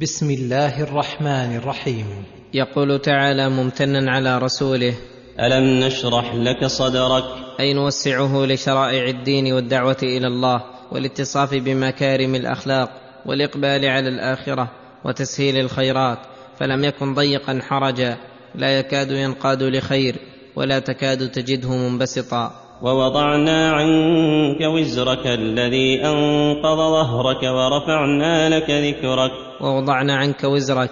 بسم الله الرحمن الرحيم. يقول تعالى ممتنا على رسوله ألم نشرح لك صدرك؟ أي نوسعه لشرائع الدين والدعوة إلى الله والاتصاف بمكارم الأخلاق والإقبال على الآخرة وتسهيل الخيرات فلم يكن ضيقا حرجا لا يكاد ينقاد لخير. ولا تكاد تجده منبسطا. ووضعنا عنك وزرك الذي أنقض ظهرك ورفعنا لك ذكرك. ووضعنا عنك وزرك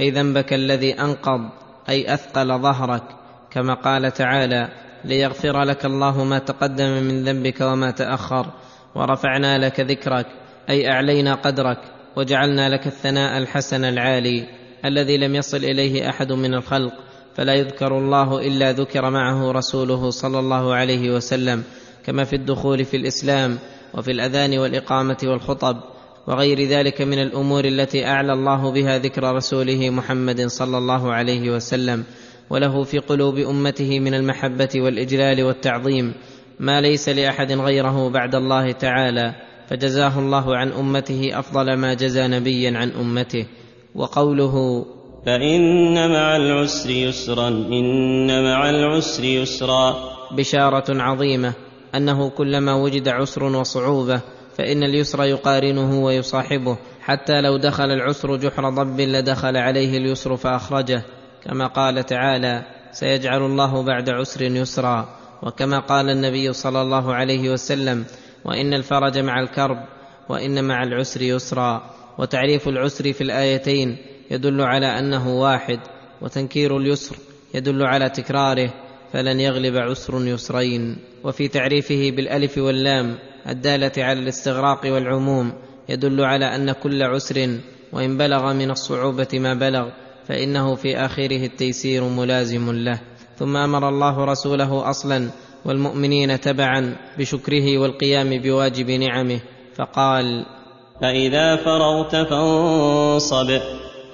أي ذنبك الذي أنقض أي أثقل ظهرك. كما قال تعالى ليغفر لك الله ما تقدم من ذنبك وما تأخر ورفعنا لك ذكرك أي أعلينا قدرك. وجعلنا لك الثناء الحسن العالي الذي لم يصل إليه أحد من الخلق. فلا يذكر الله إلا ذكر معه رسوله صلى الله عليه وسلم كما في الدخول في الإسلام وفي الأذان والإقامة والخطب وغير ذلك من الأمور التي أعلى الله بها ذكر رسوله محمد صلى الله عليه وسلم. وله في قلوب أمته من المحبة والإجلال والتعظيم ما ليس لأحد غيره بعد الله تعالى فجزاه الله عن أمته أفضل ما جزى نبيا عن أمته. وقوله فإن مع العسر يسرا إن مع العسر يسرا. بشارة عظيمة أنه كلما وجد عسر وصعوبة فإن اليسر يقارنه ويصاحبه حتى لو دخل العسر جحر ضب لدخل عليه اليسر فأخرجه. كما قال تعالى سيجعل الله بعد عسر يسرا وكما قال النبي صلى الله عليه وسلم وإن الفرج مع الكرب وإن مع العسر يسرا وتعريف العسر في الآيتين يدل على أنه واحد وتنكير اليسر يدل على تكراره فلن يغلب عسر يسرين. وفي تعريفه بالألف واللام الدالة على الاستغراق والعموم يدل على أن كل عسر وإن بلغ من الصعوبة ما بلغ فإنه في آخره التيسير ملازم له. ثم أمر الله رسوله أصلا والمؤمنين تبعا بشكره والقيام بواجب نعمه فقال فإذا فرغت فانصب.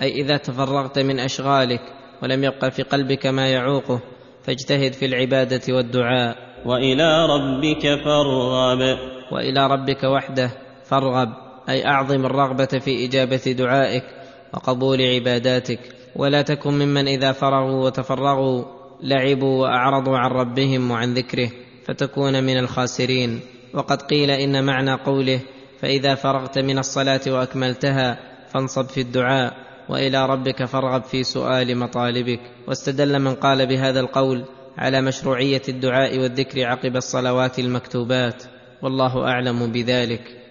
أي إذا تفرغت من أشغالك ولم يبق في قلبك ما يعوقه فاجتهد في العبادة والدعاء. وإلى ربك فارغب. وإلى ربك وحده فارغب أي أعظم الرغبة في إجابة دعائك وقبول عباداتك. ولا تكن ممن إذا فرغوا وتفرغوا لعبوا وأعرضوا عن ربهم وعن ذكره فتكون من الخاسرين. وقد قيل إن معنى قوله فإذا فرغت من الصلاة وأكملتها فانصب في الدعاء. وإلى ربك فارغب في سؤال مطالبك. واستدل من قال بهذا القول على مشروعية الدعاء والذكر عقب الصلوات المكتوبات. والله أعلم بذلك.